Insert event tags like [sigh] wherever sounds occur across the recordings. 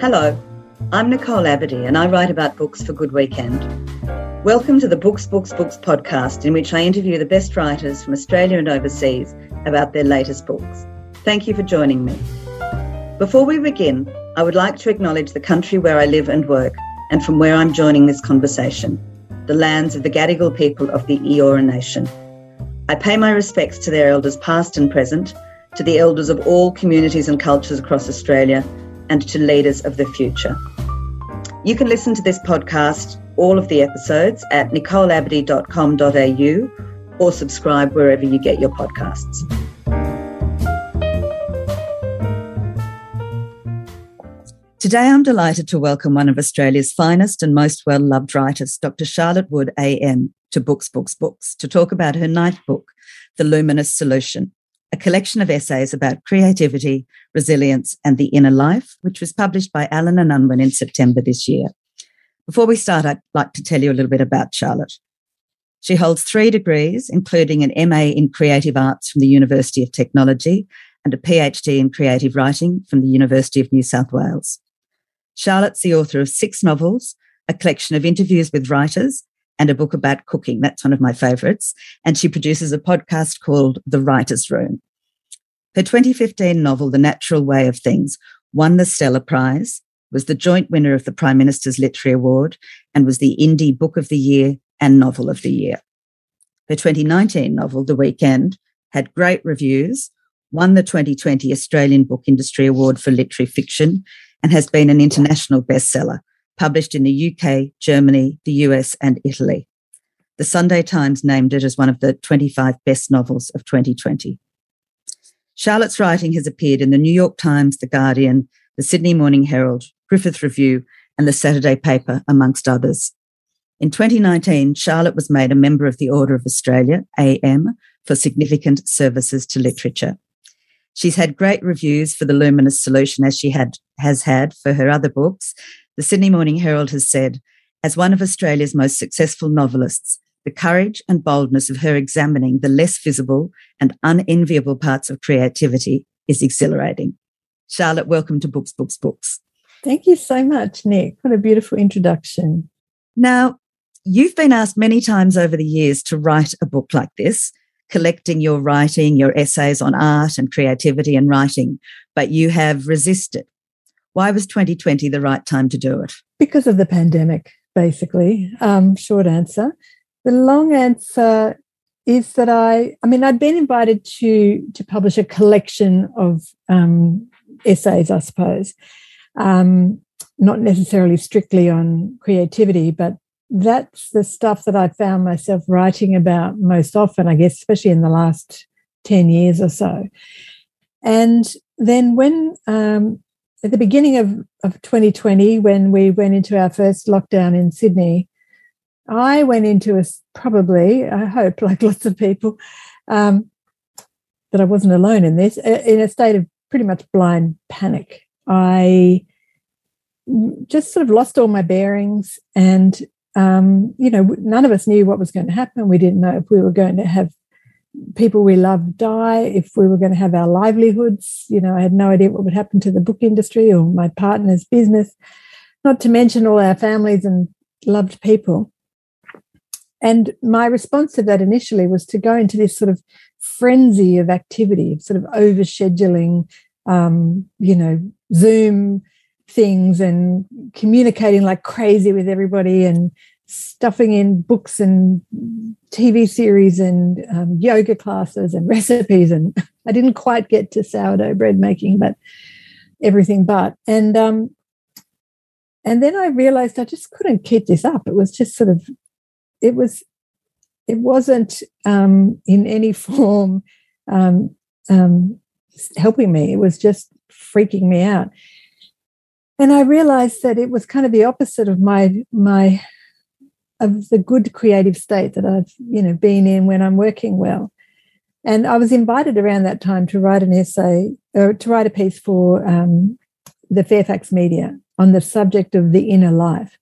Hello, I'm Nicole Abadee and I write about books for Good Weekend. Welcome to the Books, Books, Books podcast, in which I interview the best writers from Australia and overseas about their latest books. Thank you for joining me. Before we begin, I would like to acknowledge the country where I live and work and from where I'm joining this conversation, the lands of the Gadigal people of the Eora Nation. I pay my respects to their elders past and present, to the elders of all communities and cultures across Australia, and to leaders of the future. You can listen to this podcast, all of the episodes, at nicoleabadee.com.au or subscribe wherever you get your podcasts. Today, I'm delighted to welcome one of Australia's finest and most well loved writers, Dr. Charlotte Wood, AM, to Books, Books, Books, to talk about her ninth book, The Luminous Solution, a collection of essays about creativity, resilience, and the inner life, which was published by Allen and Unwin in September this year. Before we start, I'd like to tell you a little bit about Charlotte. She holds three degrees, including an MA in Creative Arts from the University of Technology and a PhD in Creative Writing from the University of New South Wales. Charlotte's the author of six novels, a collection of interviews with writers, and a book about cooking. That's one of my favorites. And she produces a podcast called The Writer's Room. Her 2015 novel, The Natural Way of Things, won the Stella Prize, was the joint winner of the Prime Minister's Literary Award, and was the Indie Book of the Year and Novel of the Year. Her 2019 novel, The Weekend, had great reviews, won the 2020 Australian Book Industry Award for Literary Fiction, and has been an international bestseller, published in the UK, Germany, the US, and Italy. The Sunday Times named it as one of the 25 best novels of 2020. Charlotte's writing has appeared in the New York Times, The Guardian, the Sydney Morning Herald, Griffith Review, and the Saturday Paper, amongst others. In 2019, Charlotte was made a member of the Order of Australia, AM, for significant services to literature. She's had great reviews for The Luminous Solution, as she had, has had for her other books. The Sydney Morning Herald has said, as one of Australia's most successful novelists, the courage and boldness of her examining the less visible and unenviable parts of creativity is exhilarating. Charlotte, welcome to Books, Books, Books. Thank you so much, Nick. What a beautiful introduction. Now, you've been asked many times over the years to write a book like this, collecting your writing, your essays on art and creativity and writing, but you have resisted. Why was 2020 the right time to do it? Because of the pandemic, basically. Um, short answer. The long answer is that I, I mean, I'd been invited to to publish a collection of um, essays, I suppose, um, not necessarily strictly on creativity, but that's the stuff that I found myself writing about most often, I guess, especially in the last 10 years or so. And then when um, at the beginning of, of 2020, when we went into our first lockdown in Sydney, I went into a probably, I hope, [laughs] like lots of people, um, that I wasn't alone in this, in a state of pretty much blind panic. I just sort of lost all my bearings and um, you know none of us knew what was going to happen. We didn't know if we were going to have people we love die if we were going to have our livelihoods. You know i had no idea what would happen to the book industry or my partner's business not to mention all our families and loved people and my response to that initially was to go into this sort of frenzy of activity, sort of over scheduling, um, you know, Zoom things and communicating like crazy with everybody and stuffing in books and TV series and um, yoga classes and [laughs] recipes. And [laughs] I didn't quite get to sourdough bread making, but everything but. And um, and then I realized I just couldn't keep this up. It was just sort of it was it wasn't um, in any [laughs] form um, um, helping me. It was just freaking me out. And I realized that it was kind of the opposite of my my of the good creative state that I've you know been in when I'm working well. And I was invited around that time to write an essay or to write a piece for um, the Fairfax Media on the subject of the inner life.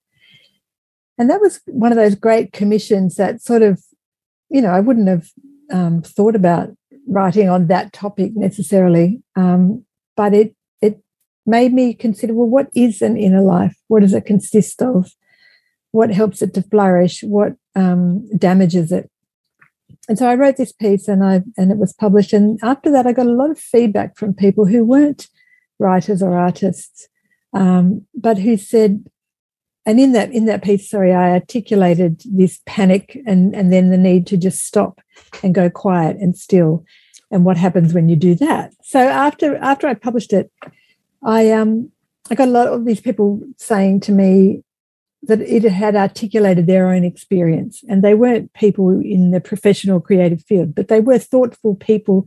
And that was one of those great commissions that sort of, you know, I wouldn't have um, thought about writing on that topic necessarily, um, but it it made me consider well, what is an inner life? What does it consist of? What helps it to flourish? What um, damages it? And so I wrote this piece, and I and it was published. And after that, I got a lot of feedback from people who weren't writers or artists, um, but who said, and in that in that piece, sorry, I articulated this panic and and then the need to just stop and go quiet and still, and what happens when you do that. So after after I published it, I um I got a lot of these people saying to me that it had articulated their own experience, and they weren't people in the professional creative field, but they were thoughtful people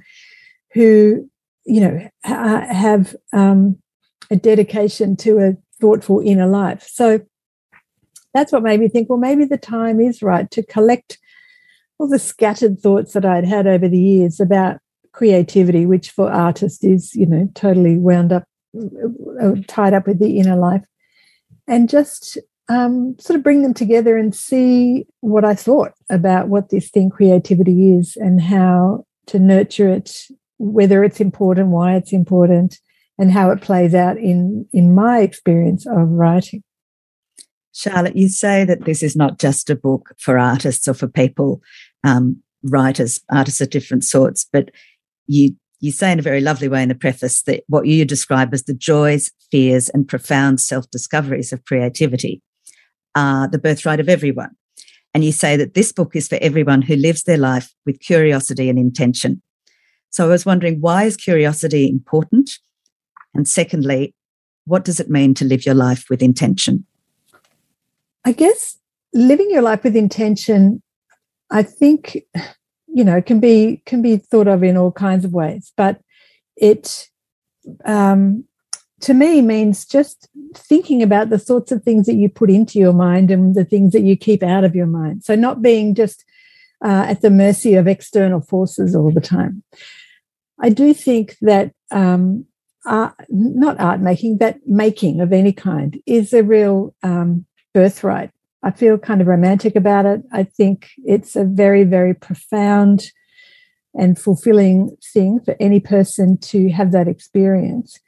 who you know ha- have um, a dedication to a thoughtful inner life. So that's what made me think, well, maybe the time is right to collect all the scattered thoughts that I'd had over the years about creativity, which for artists is, you know, totally wound up, uh, tied up with the inner life, and just um, sort of bring them together and see what I thought about what this thing creativity is and how to nurture it, whether it's important, why it's important, and how it plays out in in my experience of writing. Charlotte, you say that this is not just a book for artists or for people, um, writers, artists of different sorts, but you you say in a very lovely way in the preface that what you describe as the joys, fears, and profound self discoveries of creativity are the birthright of everyone. And you say that this book is for everyone who lives their life with curiosity and intention. So I was wondering, why is curiosity important? And secondly, what does it mean to live your life with intention? I guess living your life with intention, I think, you know, can be can be thought of in all kinds of ways, but it um, to me means just thinking about the sorts of things that you put into your mind and the things that you keep out of your mind. So not being just uh, at the mercy of external forces all the time. I do think that um, art, not art making, but making of any kind is a real um, birthright. I feel kind of romantic about it. I think it's a very, very profound and fulfilling thing for any person to have that experience.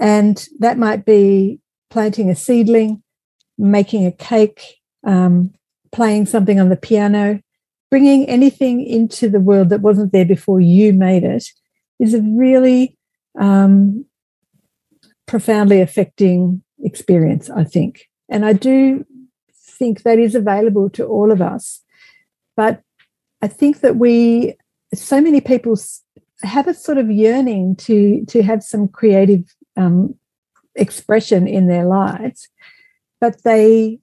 And that might be planting a seedling, making a cake, um, playing something on the piano, bringing anything into the world that wasn't there before you made it is a really um, profoundly affecting experience, I think. And I do think that is available to all of us. But I think that we, so many people have a sort of yearning to to have some creative um, expression in their lives, but they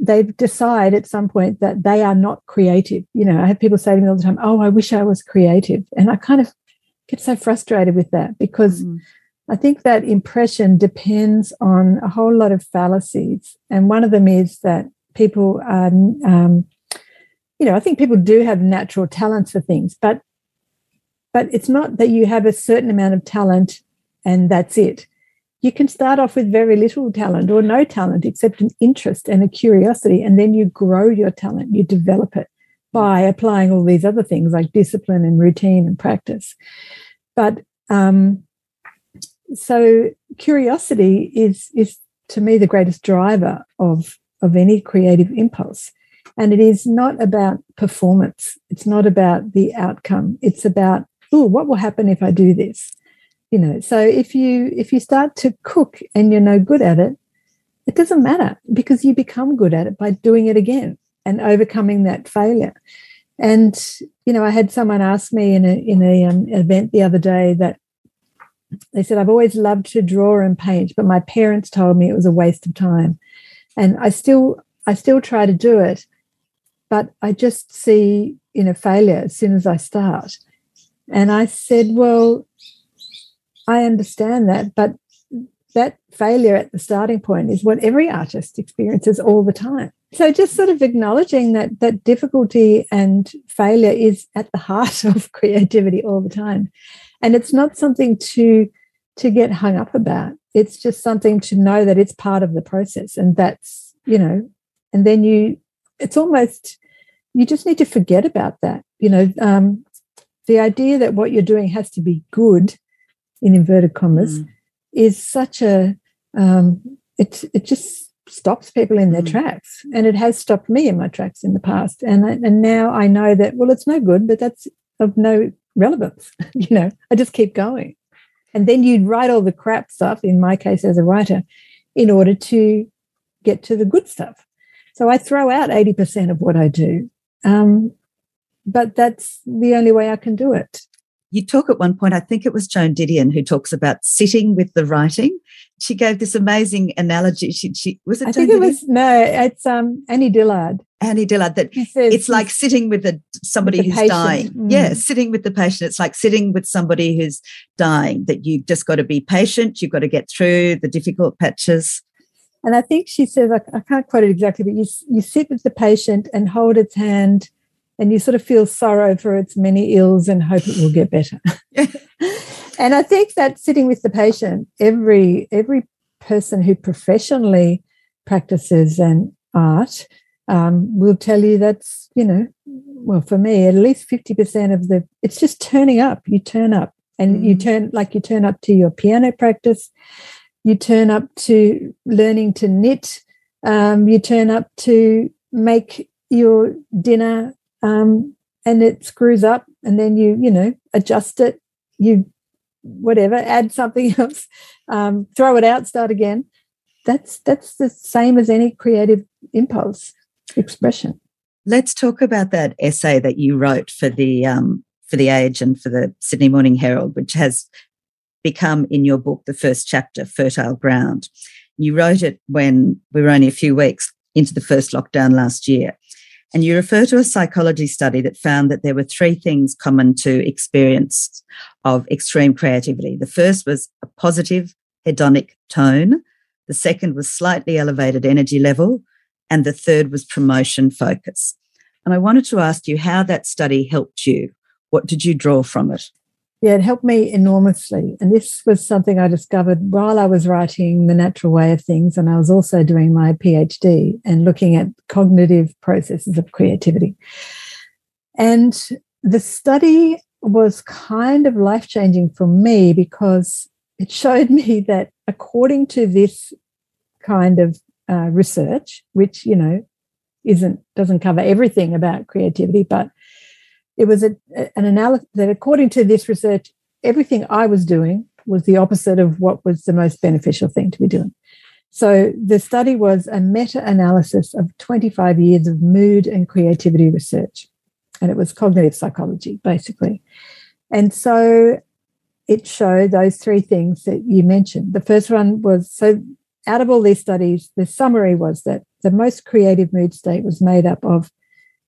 they decide at some point that they are not creative. You know, I have people say to me all the time, "Oh, I wish I was creative," and I kind of get so frustrated with that because mm. I think that impression depends on a whole lot of fallacies. And one of them is that people are, um, you know, I think people do have natural talents for things, but but it's not that you have a certain amount of talent and that's it. You can start off with very little talent or no talent except an interest and a curiosity, and then you grow your talent, you develop it by applying all these other things like discipline and routine and practice. But um, so curiosity is is to me the greatest driver of of any creative impulse. And it is not about performance. It's not about the outcome. It's about oh what will happen if i do this? You know so if you if you start to cook and you're no good at it it doesn't matter because you become good at it by doing it again and overcoming that failure. And you know i had someone ask me in a in a um, event the other day that they said, I've always loved to draw and paint, but my parents told me it was a waste of time. And I still, I still try to do it, but I just see, you know, failure as soon as I start. And I said, well, I understand that, but that failure at the starting point is what every artist experiences all the time. So just sort of acknowledging that that difficulty and failure is at the [laughs] heart of creativity all the time and it's not something to to get hung up about it's just something to know that it's part of the process and that's you know and then you it's almost you just need to forget about that you know um, the idea that what you're doing has to be good, in inverted commas, mm. is such a um, it it just stops people in their mm. tracks, and it has stopped me in my tracks in the past. And and now I know that well, it's no good, but that's of no relevance. [laughs] you know, I just keep going, and then you'd write all the crap stuff. In my case, as a writer, in order to get to the good stuff. So I throw out eighty percent of what I do. Um, but that's the only way I can do it. You talk at one point, I think it was Joan Didion who talks about sitting with the writing. She gave this amazing analogy. She, she was it. I Joan think it was no, it's um, Annie Dillard. Annie Dillard. That says, it's like sitting with a, somebody with who's patient. dying. Mm. Yeah, sitting with the patient. It's like sitting with somebody who's dying. That you've just got to be patient. You've got to get through the difficult patches. And I think she says, I, I can't quote it exactly, but you you sit with the patient and hold its hand and you sort of feel sorrow for its many ills and hope it will get better. [laughs] and I think that sitting with the patient, every every person who professionally practices an art um, will tell you that's you know, well for me at least fifty percent of the it's just turning up. You turn up and mm. you turn like you turn up to your piano practice, you turn up to learning to knit, um, you turn up to make your dinner um, and it screws up and then you you know adjust it. You whatever add something [laughs] else um, throw it out start again. That's that's the same as any creative impulse expression. Let's talk about that essay that you wrote for the um, for the age and for the sydney morning herald which has become in your book the first chapter fertile ground. You wrote it when we were only a few weeks into the first lockdown last year and you refer to a psychology study that found that there were three things common to experience of extreme creativity. The first was a positive hedonic tone. The second was slightly elevated energy level. And the third was promotion focus. And I wanted to ask you how that study helped you. What did you draw from it? Yeah, it helped me enormously. And this was something I discovered while I was writing The Natural Way of Things. And I was also doing my PhD and looking at cognitive processes of creativity. And the study was kind of life changing for me because it showed [laughs] me that according to this kind of uh, research, which, you know, isn't doesn't cover everything about creativity, but it was a, an analysis that, according to this research, everything I was doing was the opposite of what was the most beneficial thing to be doing. So the study was a meta analysis of 25 years of mood and creativity research. And it was cognitive psychology, basically. And so it showed those three things that you mentioned. The first one was so out of all these studies, the summary was that the most creative mood state was made up of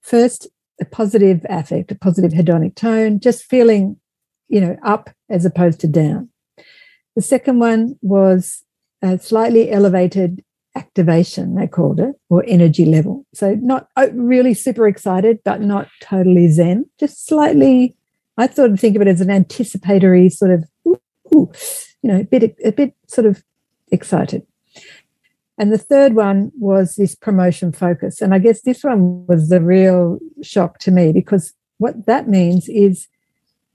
first a positive affect, a positive hedonic tone, just feeling, you know, up as opposed to down. The second one was a slightly elevated activation, they called it, or energy level. So not uh, really super excited, but not totally zen, just slightly. I sort of think of it as an anticipatory sort of, ooh, ooh, you know, a bit, a bit sort of excited. And the third one was this promotion focus. And I guess this one was the real shock to me because what that means is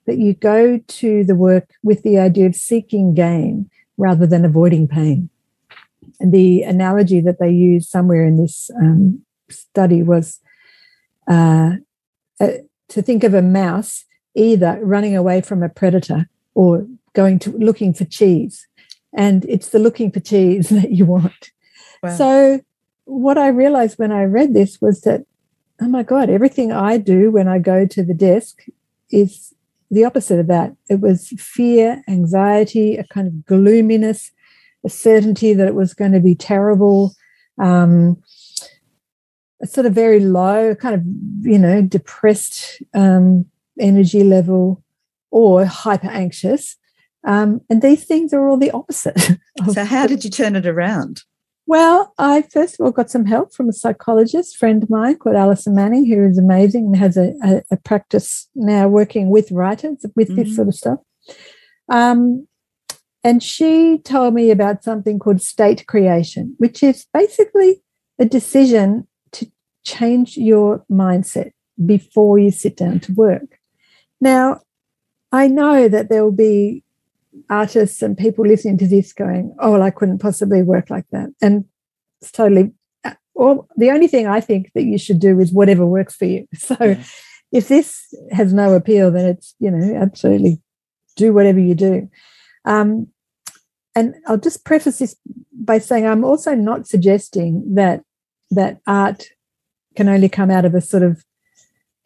that you go to the work with the idea of seeking gain rather than avoiding pain. And the analogy that they used somewhere in this um, study was uh, uh, to think of a mouse either running away from a predator or going to looking for cheese. And it's the looking for cheese [laughs] that you want. So, what I realized when I read this was that, oh my God, everything I do when I go to the desk is the opposite of that. It was fear, anxiety, a kind of gloominess, a certainty that it was going to be terrible, um, a sort of very low, kind of, you know, depressed um, energy level or hyper anxious. Um, and these things are all the opposite. [laughs] So, how did you turn it around? Well, I first of all got some help from a psychologist friend of mine called Alison Manning, who is amazing and has a, a, a practice now working with writers with mm-hmm. this sort of stuff. Um, and she told me about something called state creation, which is basically a decision to change your mindset before you sit down to work. Now, I know that there will be artists and people listening to this going, oh, well, I couldn't possibly work like that. And it's totally, well, the only thing I think that you should do is whatever works for you. [laughs] So yeah. if this has no appeal, then it's, you know, absolutely do whatever you do. Um, and I'll just preface this by saying I'm also not suggesting that that art can only come out of a sort of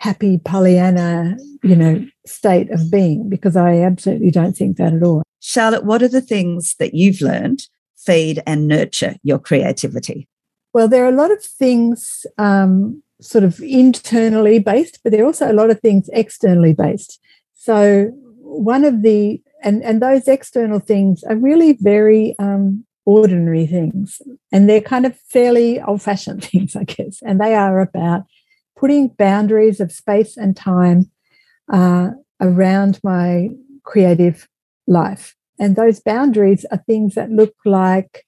happy Pollyanna, you know, state of being, because I absolutely don't think that at all. Charlotte, what are the things that you've learned feed and nurture your creativity? Well, there are a lot of things um, sort of internally based, but there are also a lot of things externally based. So, one of the and and those external things are really very um, ordinary things, and they're kind of fairly old-fashioned [laughs] things, I guess. And they are about putting boundaries of space and time uh, around my creative life. And those boundaries are things that look like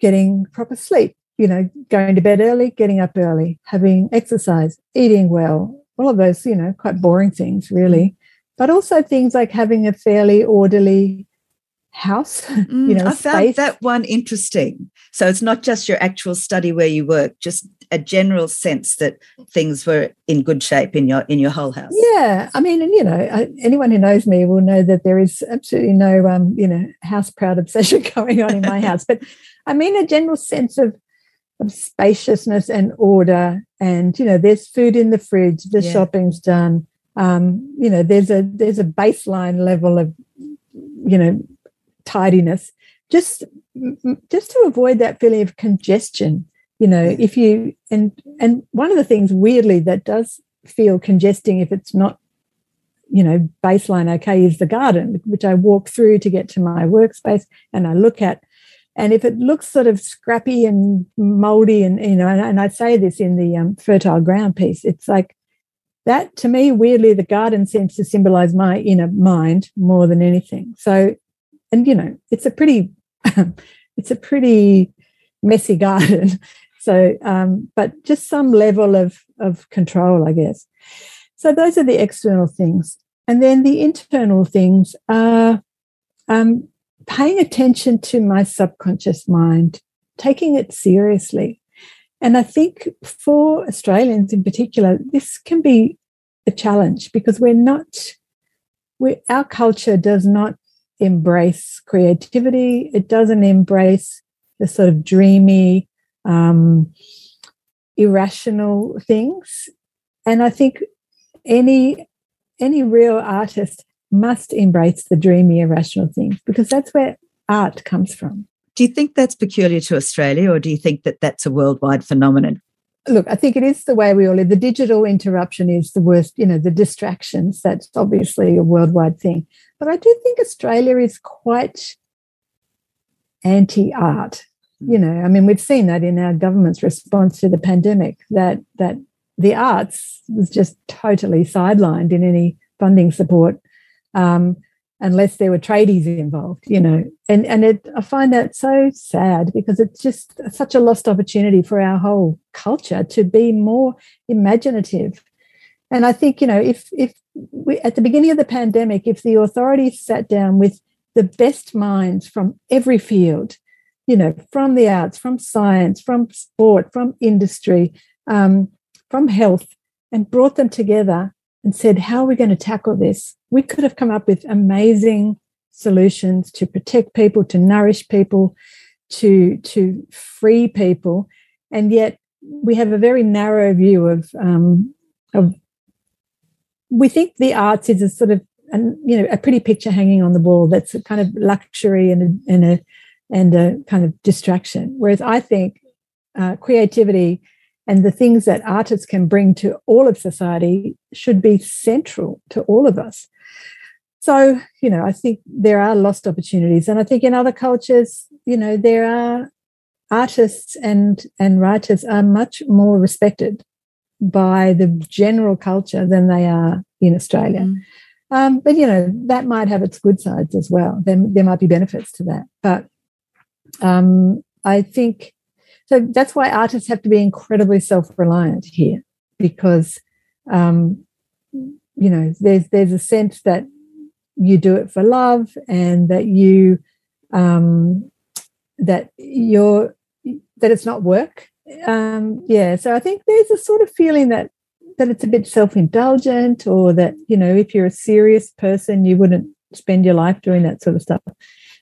getting proper sleep, you know, going to bed early, getting up early, having exercise, eating well, all of those, you know, quite boring things, really. But also things like having a fairly orderly house. [laughs] Mm, you know, I space. found that one interesting. So it's not just your actual study where you work, just a general sense that things were in good shape in your in your whole house. Yeah, I mean, and you know, anyone who knows me will know that there is absolutely no, um, you know, house proud obsession [laughs] going on in my house. But I mean, a general sense of of spaciousness and order, and you know, there's food in the fridge, the yeah. shopping's done. Um, you know, there's a there's a baseline level of, you know, tidiness just just to avoid that feeling of congestion you know if you and and one of the things weirdly that does feel congesting if it's not you know baseline okay is the garden which i walk through to get to my workspace and i look at. And if it looks sort of scrappy and moldy and you know and, and i say this in the um, fertile ground piece it's like that to me weirdly the garden seems to symbolize my inner mind more than anything. So and you know it's a pretty [laughs] it's a pretty messy [laughs] garden so um, but just some level of of control i guess. So those are the external things. And then the internal things are um, paying attention to my subconscious mind taking it seriously. And i think for australians in particular this can be a challenge because we're not we're our culture does not embrace creativity. It doesn't embrace the sort of dreamy, um, irrational things. And I think any any real artist must embrace the dreamy, irrational things because that's where art comes from. Do you think that's peculiar to Australia, or do you think that that's a worldwide phenomenon? look, I think it is the way we all live. The digital interruption is the worst, you know, the distractions. That's obviously a worldwide thing. But I do think Australia is quite anti art. You know, I mean, we've seen that in our government's response to the pandemic, that that the arts was just totally sidelined in any funding support. Um, unless there were tradies involved, you know. And and it I find that so sad because it's just such a lost opportunity for our whole culture to be more imaginative. And I think, you know, if if we, at the beginning of the pandemic, if the authorities sat down with the best minds from every field, you know, from the arts, from science, from sport, from industry, um, from health, and brought them together and said, How are we going to tackle this? We could have come up with amazing solutions to protect people, to nourish people, to, to free people. And yet we have a very narrow view of, um, of we think the arts is a sort of an, you know a pretty picture hanging on the wall that's a kind of luxury and a, and a and a kind of distraction whereas i think uh, creativity and the things that artists can bring to all of society should be central to all of us. So, you know, I think there are lost opportunities. And I think in other cultures, you know, there are artists and, and writers are much more respected by the general culture than they are in Australia. Mm. Um, but, you know, that might have its good sides as well. There, there might be benefits to that. But um, I think so that's why artists have to be incredibly self-reliant here, because um, you know there's there's a sense that you do it for love and that you um, that you're that it's not work. Um, yeah, so I think there's a sort of feeling that that it's a bit self-indulgent, or that you know, if you're a serious person, you wouldn't spend your life doing that sort of stuff.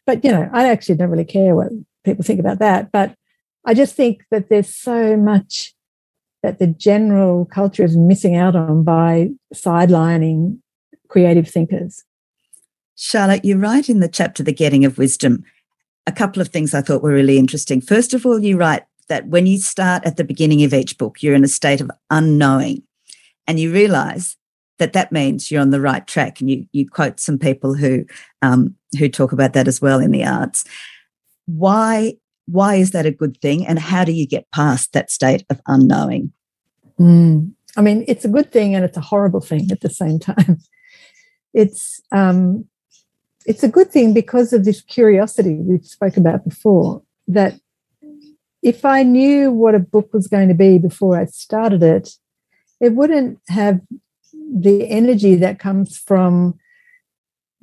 But you know, I actually don't really care what people think about that. But I just think that there's so much that the general culture is missing out on by sidelining creative thinkers. Charlotte, you write in the chapter The Getting of Wisdom a couple of things I thought were really interesting. First of all, you write that when you start at the beginning of each book, you're in a state of unknowing and you realize that that means you're on the right track. And you, you quote some people who, um, who talk about that as well in the arts. Why, why is that a good thing? And how do you get past that state of unknowing? Mm. I mean, it's a good thing and it's a horrible thing at the same time. [laughs] It's um, it's a good thing because of this curiosity we spoke about before. That if I knew what a book was going to be before I started it, it wouldn't have the energy that comes from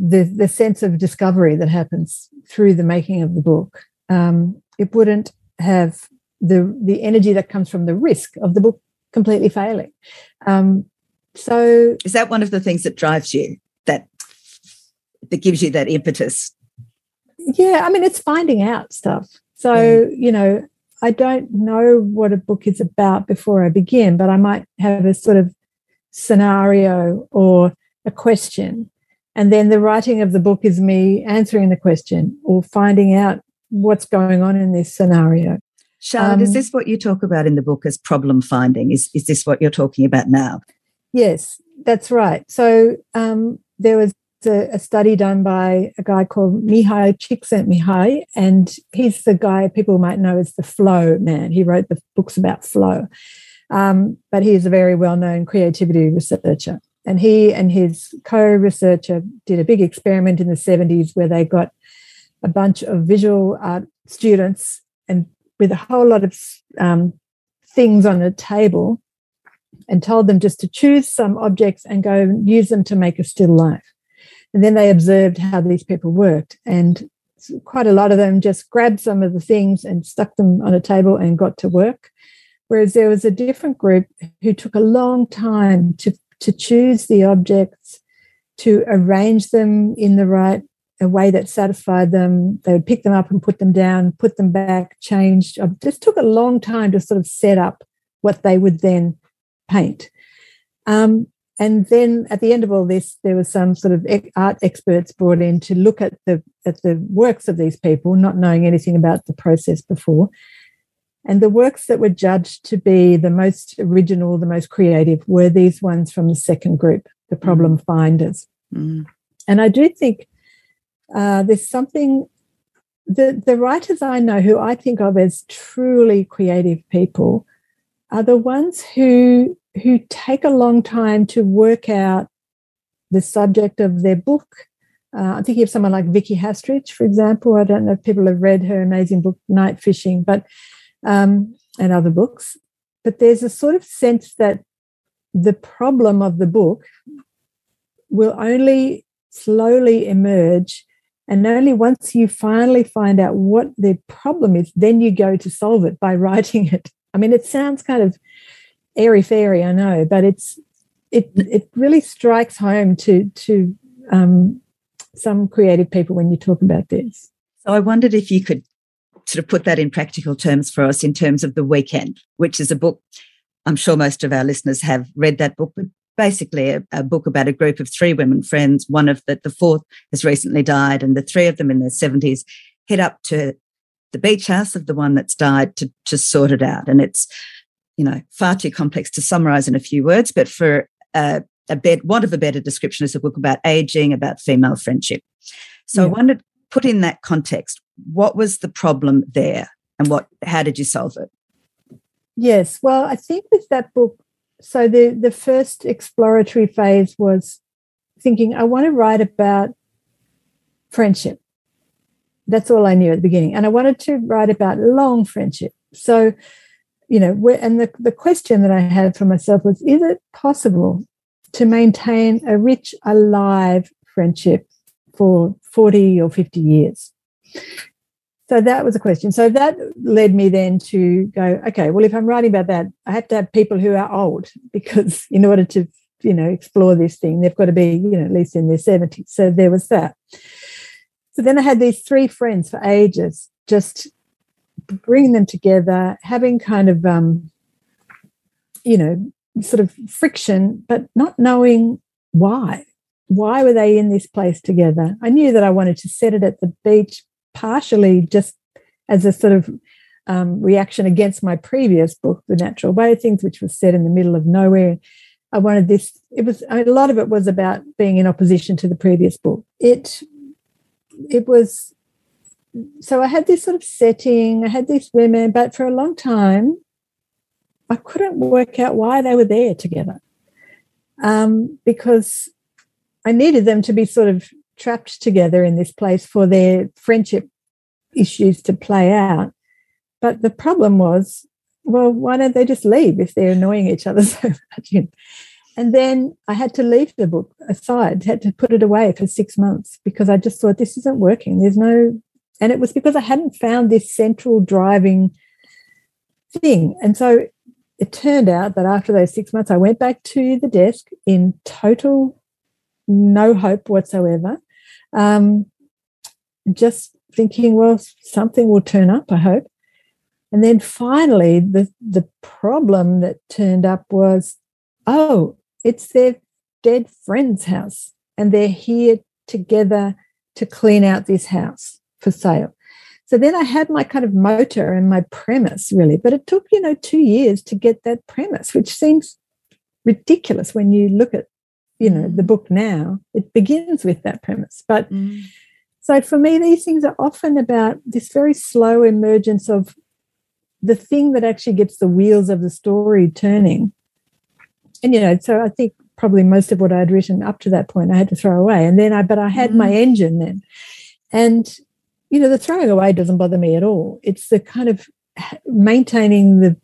the the sense of discovery that happens through the making of the book. Um, it wouldn't have the the energy that comes from the risk of the book completely failing. Um, so, is that one of the things that drives you? That that gives you that impetus? Yeah, I mean, it's finding out stuff. So, you know, I don't know what a book is about before I begin, but I might have a sort of scenario or a question. And then the writing of the book is me answering the question or finding out what's going on in this scenario. Charlotte, um, is this what you talk about in the book as problem finding? Is, is this what you're talking about now? Yes, that's right. So um, there was a, a, study done by a guy called Mihaly Csikszentmihalyi, and he's the guy people might know as the flow man. He wrote the books about flow, um, but he is a very well-known creativity researcher. And he and his co-researcher did a big experiment in the 70s where they got a bunch of visual art students and with a whole lot of um, things on a table and told them just to choose some objects and go use them to make a still life. And then they observed how these people worked. And quite a lot of them just grabbed some of the things and stuck them on a table and got to work. Whereas there was a different group who took a long time to, to choose the objects, to arrange them in the right a way that satisfied them. They would pick them up and put them down, put them back, change. It just took a long time to sort of set up what they would then paint. Um, and then at the end of all this, there was some sort of art experts brought in to look at the at the works of these people, not knowing anything about the process before. And the works that were judged to be the most original, the most creative, were these ones from the second group, the mm. problem finders. Mm. And I do think uh, there's something the the writers I know who I think of as truly creative people are the ones who who take a long time to work out the subject of their book. Uh, I'm thinking of someone like Vicki Hastrich, for example. I don't know if people have read her amazing book, Night Fishing, but um, and other books. But there's a sort of sense that the problem of the book will only slowly emerge. And only once you finally find out what the problem is, then you go to solve it by [laughs] writing it. I mean, it sounds kind of airy fairy, I know, but it's it it really strikes home to to um, some creative people when you talk about this. So I wondered if you could sort of put that in practical terms for us in terms of the weekend, which is a book. I'm sure most of our listeners have read that book, but basically a, a book about a group of three women friends. One of the, the fourth has recently died, and the three of them in their 70s head up to the beach house of the one that's died to, to sort it out. And it's you know, far too complex to summarize in a few words, but for a, a bed, want of a better description, is a book about aging, about female friendship. So yeah. I wondered, put in that context, what was the problem there and what how did you solve it? Yes. Well, I think with that book, so the, the first exploratory phase was thinking, I want to write about friendship. That's all I knew at the beginning. And I wanted to write about long friendship. So you know, and the, the question that I had for myself was, is it possible to maintain a rich, alive friendship for 40 or 50 years. So that was a question. So that led me then to go, okay, well, if I'm writing about that, I have to have people who are old [laughs] because in order to, you know, explore this thing, they've got to be, you know, at least in their 70s. So there was that. So then I had these three friends for ages, just bringing them together, having kind of, um, you know, sort of friction, but not knowing why. Why were they in this place together? I knew that I wanted to set it at the beach, partially just as a sort of um, reaction against my previous book, The Natural Way of Things, which was set in the middle of nowhere. I wanted this, it was a lot of it was about being in opposition to the previous book. It it was so I had this sort of setting, I had these women, but for a long time, I couldn't work out why they were there together. Um, because I needed them to be sort of trapped together in this place for their friendship issues to play out. But the problem was, well, why don't they just leave if they're annoying each other [laughs] so much? And then I had to leave the book aside, had to put it away for six months because I just thought this isn't working. There's no, and it was because I hadn't found this central driving thing. And so it turned out that after those six months, I went back to the desk in total no hope whatsoever. Um, just thinking, well, something will turn up, I hope. And then finally, the, the problem that turned up was, oh, it's their dead friend's house, and they're here together to clean out this house for sale. So then I had my kind of motor and my premise really, but it took, you know, two years to get that premise, which seems ridiculous when you look at, you know, the book now. It begins with that premise. But mm. so for me, these things are often about this very slow emergence of the thing that actually gets the wheels of the story turning and you know, so I think probably most of what I'd written up to that point I had to throw away. And then I, but I had mm. my engine then. And, you know, the throwing away doesn't bother me at all. It's the kind of maintaining the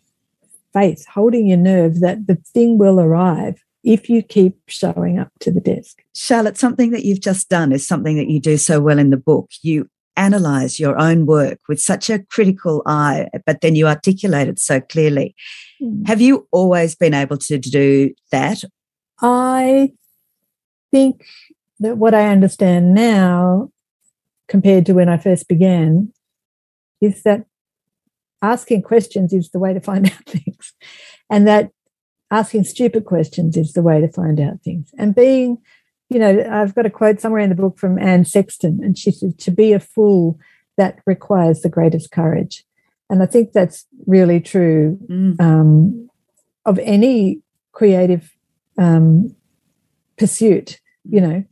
faith, holding your nerve that the thing will arrive if you keep showing up to the desk. Charlotte, something that you've just done is something that you do so well in the book. You analyze your own work with such a critical eye, but then you articulate it so clearly. Mm. Have you always been able to do that? I think that what I understand now, compared to when I first began, is that asking questions is the way to find [laughs] out things, and that asking stupid questions is the way to find out things. And being, you know, I've got a quote somewhere in the book from Anne Sexton, and she said, To be a fool, that requires the greatest courage. And I think that's really true mm. um, of any creative um, pursuit, you know,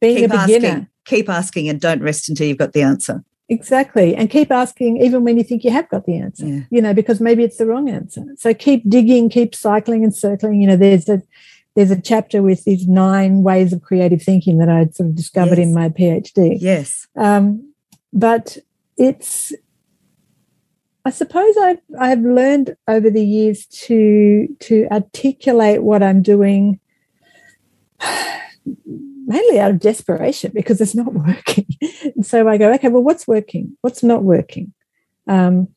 being keep a beginner. Asking, keep asking and don't rest until you've got the answer. Exactly. And keep asking even when you think you have got the answer, yeah. you know, because maybe it's the wrong answer. So keep digging, keep cycling and circling. You know, there's a there's a chapter with these nine ways of creative thinking that I'd sort of discovered yes. in my PhD. Yes. Um, but it's I suppose I've I've learned over the years to to articulate what I'm doing mainly out of desperation because it's not [laughs] working. and so I go, okay, well, what's working? What's not working? Um,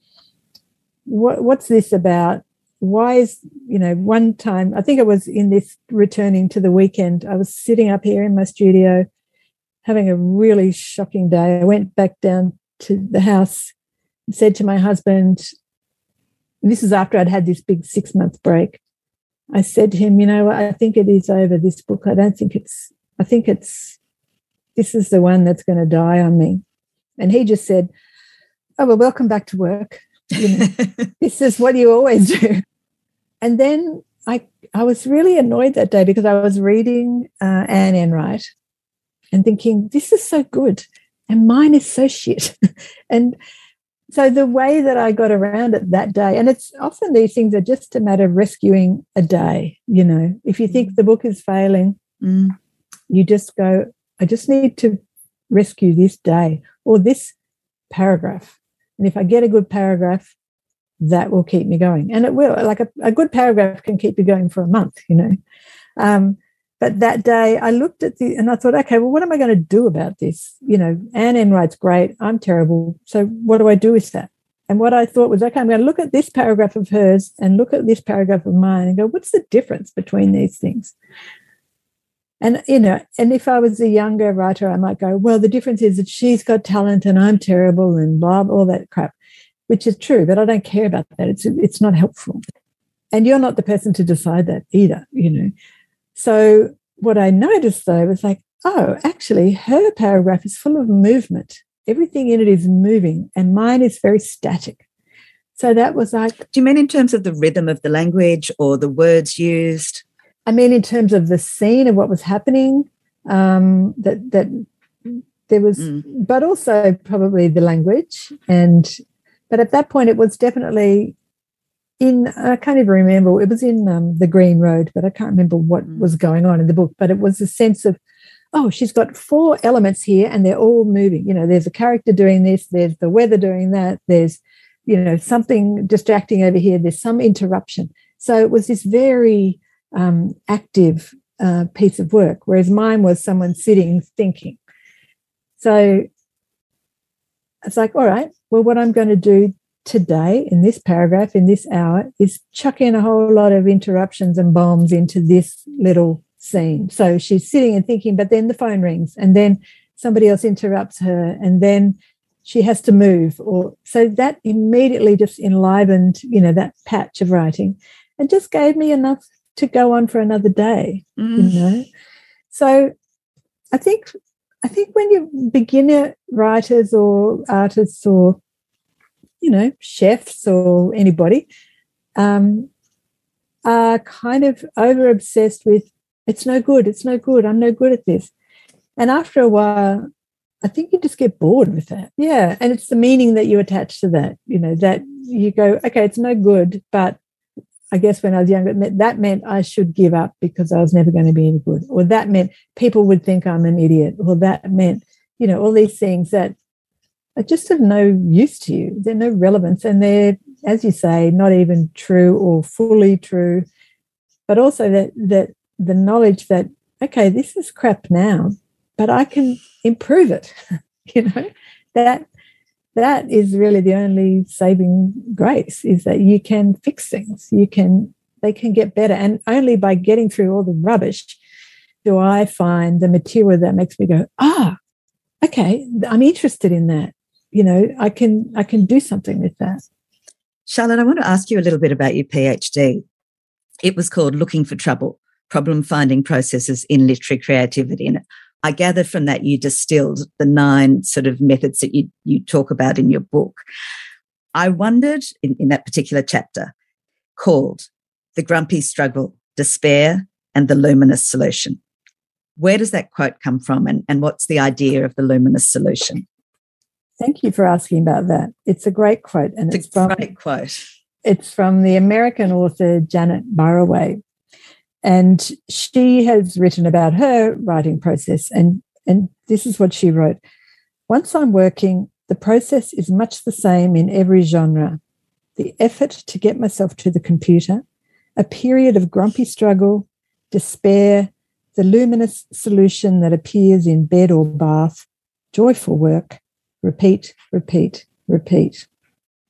what, what's this about? Why is, you know, one time, I think I was in this returning to the weekend, I was sitting up here in my studio having a really shocking day. I went back down to the house and said to my husband, this is after I'd had this big six month break. I said to him, you know, I think it is over this book. I don't think it's, I think it's, this is the one that's going to die on me. And he just said, oh, well, welcome back to work. You know, [laughs] this is what you always do. And then I, I was really annoyed that day because I was reading uh, Anne Enright and thinking, this is so good. And mine is so shit. [laughs] and so the way that I got around it that day, and it's often these things are just a matter of rescuing a day. You know, if you think mm. the book is failing, mm. You just go, I just need to rescue this day or this paragraph. And if I get a good paragraph, that will keep me going. And it will. Like a, a good paragraph can keep you going for a month, you know. Um, but that day I looked at the and I thought, okay, well, what am I going to do about this? You know, Anne Enright's great. I'm terrible. So what do I do with that? And what I thought was, okay, I'm going to look at this paragraph of hers and look at this paragraph of mine and go, what's the difference between these things? And you know, and if I was a younger writer, I might go, well, the difference is that she's got talent and I'm terrible and blah, all that crap, which is true, but I don't care about that. It's it's not helpful. And you're not the person to decide that either, you know. So what I noticed though was like, oh, actually, her paragraph is full of movement. Everything in it is moving, and mine is very static. So that was like. Do you mean in terms of the rhythm of the language or the words used? I mean, in terms of the scene of what was happening, um, that that there was, mm. but also probably the language. And but at that point, it was definitely in I can't even remember. It was in um, the Green Road, but I can't remember what mm. was going on in the book. But it was a sense of, oh, she's got four elements here, and they're all moving. You know, there's a character doing this. There's the weather doing that. There's, you know, something distracting over here. There's some interruption. So it was this very um, active uh, piece of work, whereas mine was someone sitting thinking. So it's like, all right, well, what I'm going to do today in this paragraph, in this hour, is chuck in a whole lot of interruptions and bombs into this little scene. So she's sitting and thinking, but then the phone rings, and then somebody else interrupts her, and then she has to move. Or so that immediately just enlivened, you know, that patch of writing, and just gave me enough to go on for another day. Mm. You know, so I think I think when you're beginner writers or artists or you know, chefs or anybody, um, are kind of over obsessed with it's no good, it's no good, I'm no good at this. And after a while, I think you just get bored with that. Yeah. And it's the meaning that you attach to that, you know, that you go, okay, it's no good, but I guess when I was younger, that meant I should give up because I was never going to be any good. Or that meant people would think I'm an idiot. Or that meant, you know, all these things that are just of no use to you. They're no relevance. And they're, as you say, not even true or fully true. But also that that the knowledge that, okay, this is crap now, but I can improve it. [laughs] you know, that that is really the only saving grace is that you can fix things. You can they can get better. And only by getting through all the rubbish do I find the material that makes me go, ah, okay, I'm interested in that you know i can i can do something with that charlotte i want to ask you a little bit about your phd it was called looking for trouble problem finding processes in literary creativity and i gather from that you distilled the nine sort of methods that you, you talk about in your book i wondered in, in that particular chapter called the grumpy struggle despair and the luminous solution where does that quote come from and, and what's the idea of the luminous solution Thank you for asking about that. It's a great quote, and it's, it's from, great quote. It's from the American author Janet Burroway, and she has written about her writing process. and And this is what she wrote: Once I'm working, the process is much the same in every genre. The effort to get myself to the computer, a period of grumpy struggle, despair, the luminous solution that appears in bed or bath, joyful work, repeat, repeat, repeat.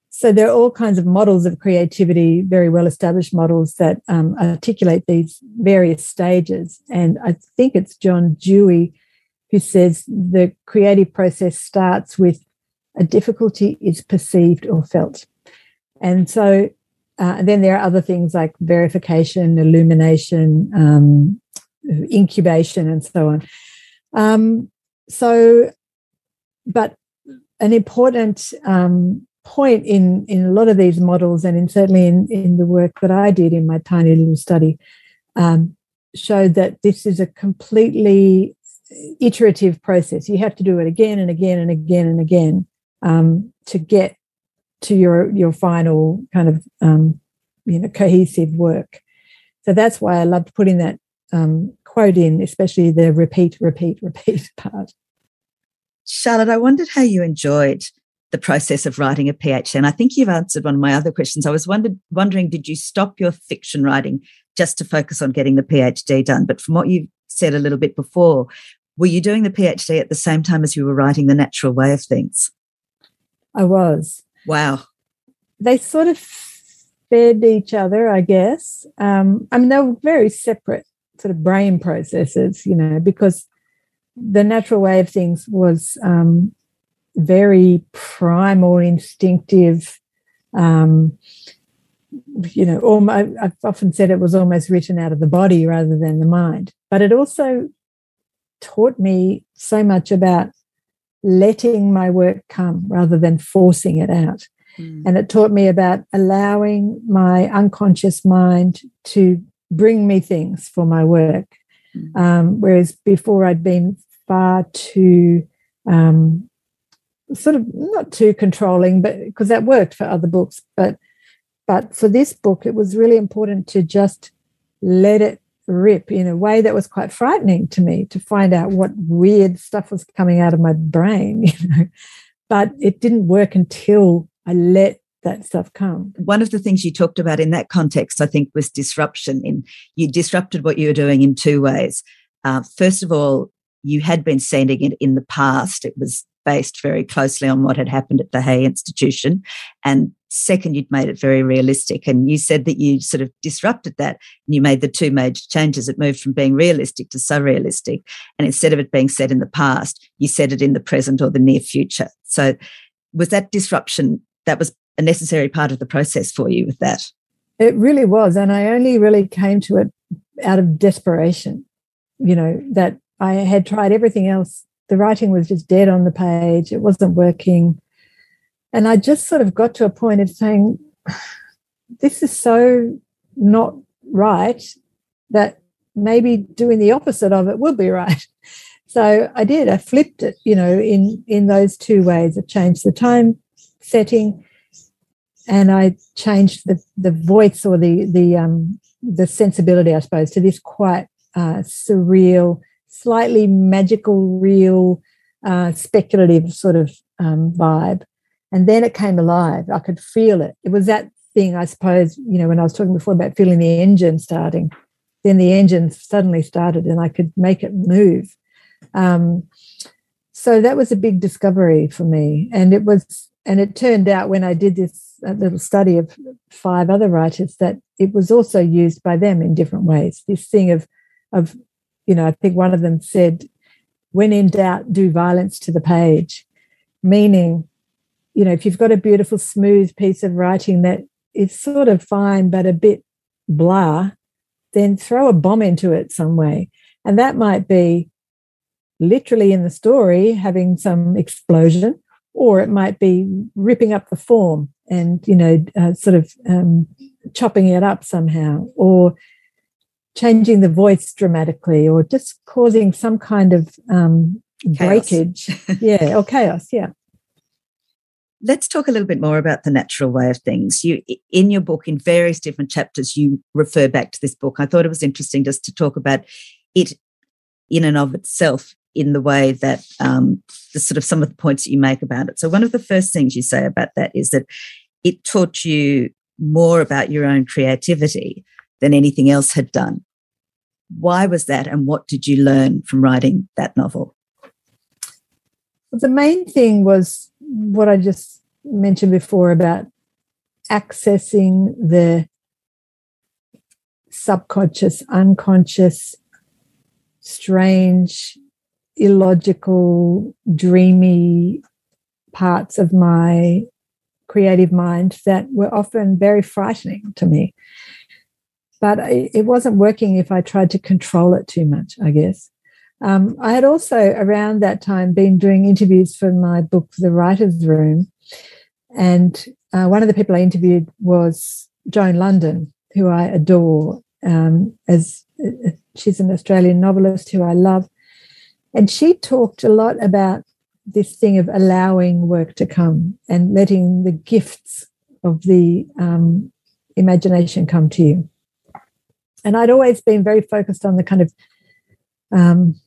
So there are all kinds of models of creativity, very well established models that um, articulate these various stages. And I think it's John Dewey who says the creative process starts with a difficulty is perceived or felt. And so uh, then there are other things like verification, illumination, um, incubation, and so on. Um, so, but an important um, point in in a lot of these models, and in certainly in in the work that I did in my tiny little study, um, showed that this is a completely iterative process. You have to do it again and again and again and again um, to get to your your final kind of um, you know cohesive work. So that's why I loved putting that um, quote in, especially the repeat, repeat, repeat [laughs] part. Charlotte, I wondered how you enjoyed the process of writing a PhD. And I think you've answered one of my other questions. I was wondered, wondering, did you stop your fiction writing just to focus on getting the PhD done? But from what you've said a little bit before. Were you doing the PhD at the same time as you were writing The Natural Way of Things? I was. Wow. They sort of fed each other, I guess. Um, I mean, they were very separate sort of brain processes, you know, because the natural way of things was um, very primal, instinctive. Um, you know, almost, I've often said it was almost written out of the body rather than the mind. But it also taught me so much about letting my work come rather than forcing it out. Mm. And it taught me about allowing my unconscious mind to bring me things for my work. Mm. Um, whereas before I'd been far too um, sort of not too controlling, but because that worked for other books, but but for this book, it was really important to just let it rip in a way that was quite frightening to me to find out what weird stuff was coming out of my brain, [laughs] you know. But it didn't work until I let that stuff come. One of the things you talked about in that context, I think, was disruption. In you disrupted what you were doing in two ways. Uh, first of all, you had been sending it in the past. It was based very closely on what had happened at the Hay Institution. And second, you'd made it very realistic. And you said that you sort of disrupted that and you made the two major changes. It moved from being realistic to surrealistic. And instead of it being set in the past, you set it in the present or the near future. So was that disruption, that was a necessary part of the process for you with that? It really was. And I only really came to it out of desperation, you know, that I had tried everything else. The writing was just dead on the page, it wasn't working. And I just sort of got to a point of saying, [sighs] this is so not right that maybe doing the opposite of it will be right. [laughs] So I did. I flipped it, you know, in in those two ways. I changed the time setting, and I changed the the voice or the the um the sensibility, I suppose, to this quite uh, surreal, slightly magical, real, uh, speculative sort of um, vibe. And then it came alive. I could feel it. It was that thing, I suppose, you know, when I was talking before about feeling the engine starting, then the engine suddenly started and I could make it move. Um, so that was a big discovery for me. And it was, and it turned out when I did this uh, little study of five other writers that it was also used by them in different ways. This thing of, of, you know, I think one of them said, when in doubt, do violence to the page, meaning you know, if you've got a beautiful, smooth piece of writing that is sort of fine but a bit blah, then throw a bomb into it some way. And that might be literally in the story having some explosion, or it might be ripping up the form and, you know, uh, sort of um, chopping it up somehow, or changing the voice dramatically, or just causing some kind of um, breakage. [laughs] yeah, or chaos. Yeah. Let's talk a little bit more about the natural way of things. You, in your book, in various different chapters, you refer back to this book. I thought it was interesting just to talk about it in and of itself in the way that um, the sort of some of the points that you make about it. So, one of the first things you say about that is that it taught you more about your own creativity than anything else had done. Why was that, and what did you learn from writing that novel? Well, The main thing was what I just mentioned before about accessing the subconscious, unconscious, strange, illogical, dreamy parts of my creative mind that were often very frightening to me. But it wasn't working if I tried to control it too much, I guess. Um, I had also around that time been doing interviews for my book, The Writer's Room. And uh, one of the people I interviewed was Joan London, who I adore. Um, as uh, she's an Australian novelist who I love. And she talked a lot about this thing of allowing work to come and letting the gifts of the um, imagination come to you. And I'd always been very focused on the kind of um,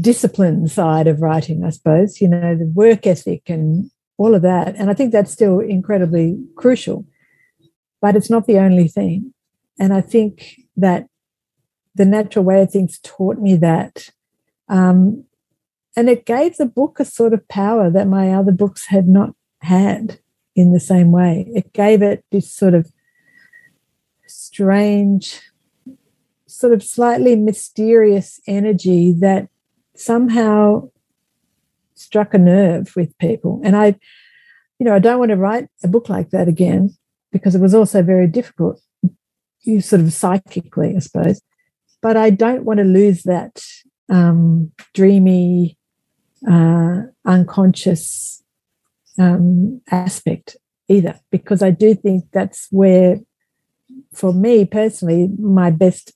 discipline side of writing, I suppose, you know, the work ethic and all of that. And I think that's still incredibly crucial, but it's not the only thing. And I think that the natural way of things taught me that. Um, and it gave the book a sort of power that my other books had not had in the same way. It gave it this sort of strange, sort of slightly mysterious energy that somehow struck a nerve with people. And I, you know, I don't want to write a book like that again because it was also very difficult, you sort of psychically, I suppose. But I don't want to lose that um, dreamy, uh, unconscious um, aspect either, because I do think that's where, for me personally, my best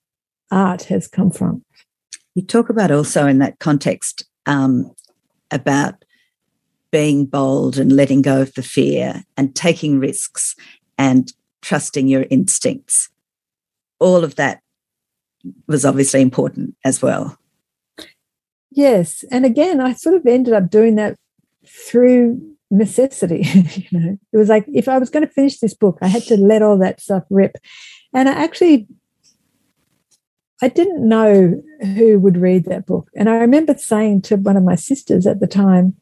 art has come from. You talk about also in that context um, about being bold and letting go of the fear and taking risks and trusting your instincts. All of that was obviously important as well. Yes. And again, I sort of ended up doing that through necessity. [laughs] you know, it was like if I was going to finish this book, I had to let all that stuff rip. And I actually I didn't know who would read that book. And I remember saying to one of my sisters at the time,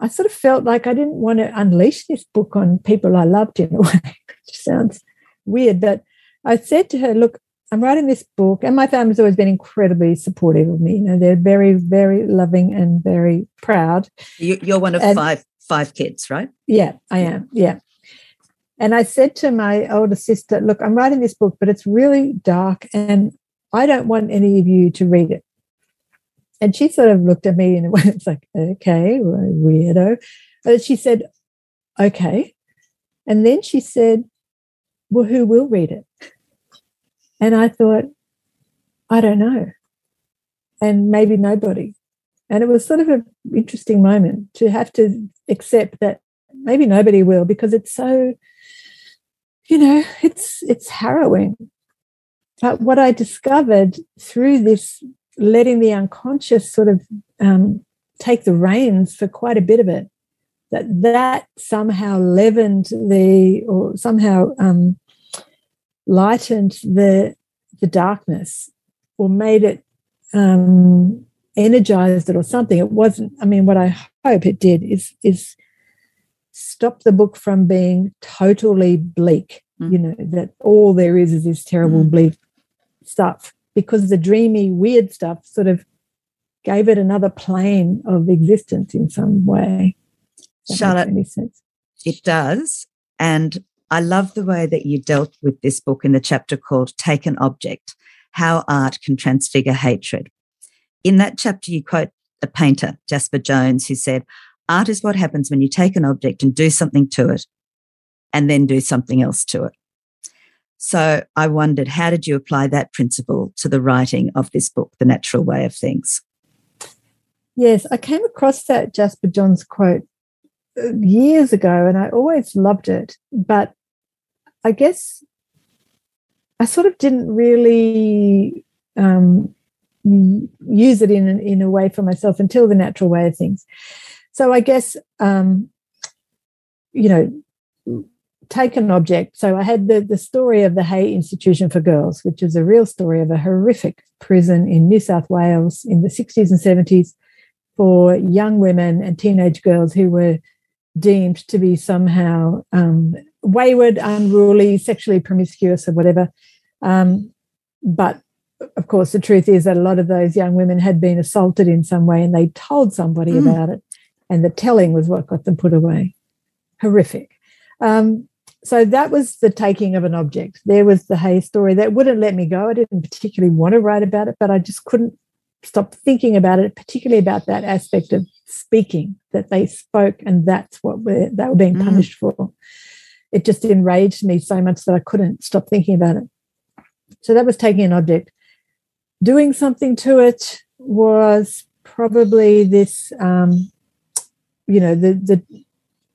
I sort of felt like I didn't want to unleash this book on people I loved in a [laughs] way, which sounds weird. But I said to her, Look, I'm writing this book, and my family's always been incredibly supportive of me. You know, they're very, very loving and very proud. You're one of and, five five kids, right? Yeah, I am. Yeah. And I said to my older sister, Look, I'm writing this book, but it's really dark and I don't want any of you to read it. And she sort of looked at me and [laughs] it's like, okay, weirdo. But she said, okay. And then she said, well, who will read it? And I thought, I don't know. And maybe nobody. And it was sort of an interesting moment to have to accept that maybe nobody will because it's so you know, it's it's harrowing. But what I discovered through this letting the unconscious sort of um, take the reins for quite a bit of it, that that somehow leavened the or somehow um, lightened the the darkness or made it um, energized it or something. It wasn't. I mean, what I hope it did is is stop the book from being totally bleak, mm. you know, that all there is is this terrible, mm. bleak stuff, because the dreamy, weird stuff sort of gave it another plane of existence in some way. Charlotte, it does. And I love the way that you dealt with this book in the chapter called Take an Object How Art Can Transfigure Hatred. In that chapter, you quote a painter, Jasper Johns, who said, Art is what happens when you take an object and do something to it and then do something else to it. So I wondered, how did you apply that principle to the writing of this book, The Natural Way of Things? Yes, I came across that Jasper Johns quote uh, years ago and I always loved it. But I guess I sort of didn't really um, use it in, in a way for myself until The Natural Way of Things. So I guess, um, you know, take an object. So I had the, the story of the Hay Institution for Girls, which is a real story of a horrific prison in New South Wales in the 60s and 70s for young women and teenage girls who were deemed to be somehow um, wayward, unruly, sexually promiscuous, or whatever. Um, but of course, the truth is that a lot of those young women had been assaulted in some way and they told somebody mm. about it and the telling was what got them put away. Horrific. Um, so that was the taking of an object. There was the Hay story that wouldn't let me go. I didn't particularly want to write about it, but I just couldn't stop thinking about it, particularly about that aspect of speaking that they spoke, and that's what we're, they were being mm. punished mm. for. It just enraged me so much that I couldn't stop thinking about it. So that was taking an object. Doing something to it was probably this um, you know the the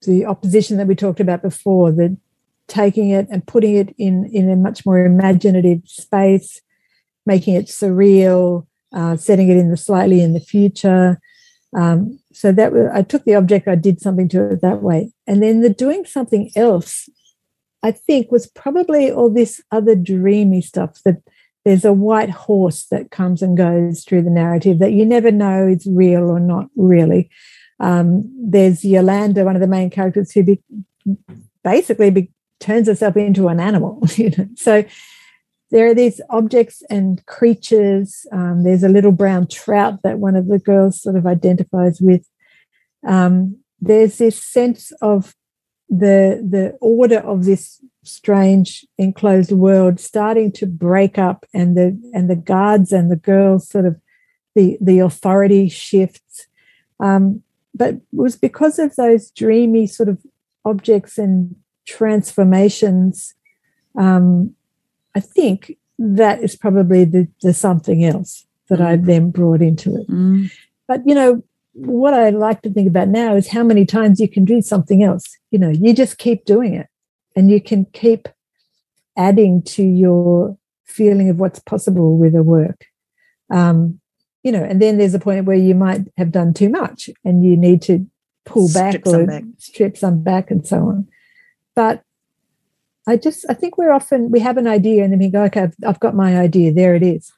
the opposition that we talked about before, the taking it and putting it in in a much more imaginative space, making it surreal, uh, setting it in the slightly in the future. Um, so that I took the object, I did something to it that way, and then the doing something else, I think, was probably all this other dreamy stuff that there's a white horse that comes and goes through the narrative that you never know is real or not really. Um, there's Yolanda, one of the main characters, who be, basically be, turns herself into an animal. [laughs] You know? So there are these objects and creatures. Um, there's a little brown trout that one of the girls sort of identifies with. Um, there's this sense of the the order of this strange enclosed world starting to break up and the and the guards and the girls sort of the the authority shifts um, but it was because of those dreamy sort of objects and transformations um, i think that is probably the, the something else that i mm. then brought into it mm. but you know what i like to think about now is how many times you can do something else you know you just keep doing it and you can keep adding to your feeling of what's possible with a work um, you know and then there's a point where you might have done too much and you need to pull strip back or back. strip some back and so on but i just i think we're often we have an idea and then we go okay I've, I've got my idea there it is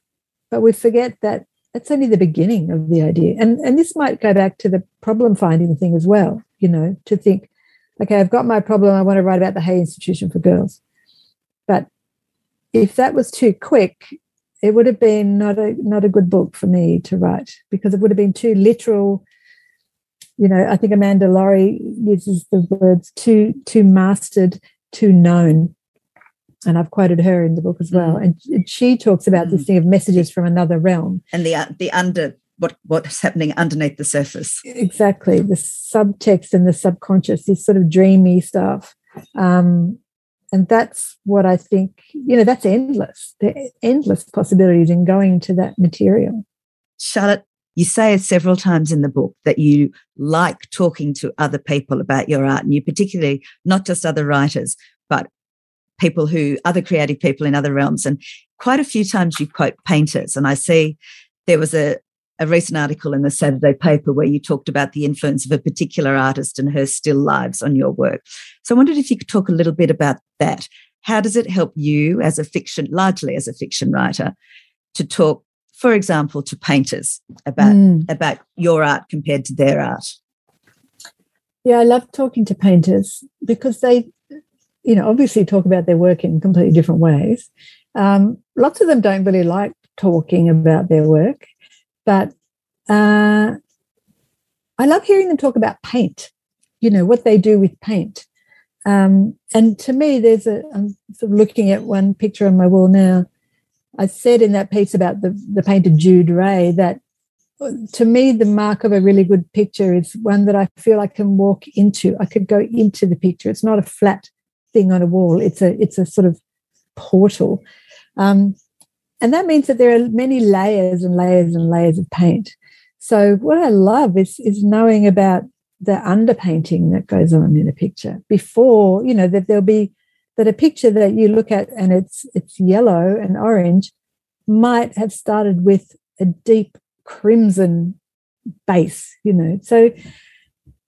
but we forget that that's only the beginning of the idea and and this might go back to the problem finding thing as well you know to think okay, I've got my problem. I want to write about the Hay Institution for Girls. But if that was too quick, it would have been not a not a good book for me to write because it would have been too literal. You know, I think Amanda Lohrey uses the words too too mastered, too known. And I've quoted her in the book as well. Mm. And she talks about this mm. thing of messages from another realm. And the the under what what's happening underneath the surface. Exactly, the subtext and the subconscious, this sort of dreamy stuff, um, and that's what I think. You know, that's endless. There are endless possibilities in going to that material. Charlotte, you say several times in the book that you like talking to other people about your art, and you particularly not just other writers, but people who other creative people in other realms and quite a few times you quote painters and i see there was a, a recent article in the Saturday paper where you talked about the influence of a particular artist and her still lives on your work. So I wondered if you could talk a little bit about that. How does it help you as a fiction, largely as a fiction writer, to talk, for example, to painters about, mm. about your art compared to their art? Yeah, I love talking to painters because they, you know, obviously talk about their work in completely different ways. Um, lots of them don't really like talking about their work. But uh, I love hearing them talk about paint, you know, what they do with paint. Um, and to me, there's a, I'm sort of looking at one picture on my wall now. I said in that piece about the, the painter Jude Rae that to me, the mark of a really good picture is one that I feel I can walk into. I could go into the picture. It's not a flat thing on a wall. It's a it's a sort of portal. Um, and that means that there are many layers and layers and layers of paint. So what I love is, is knowing about the underpainting that goes on in a picture before, you know, that there'll be that a picture that you look at and it's it's yellow and orange might have started with a deep crimson base, you know. So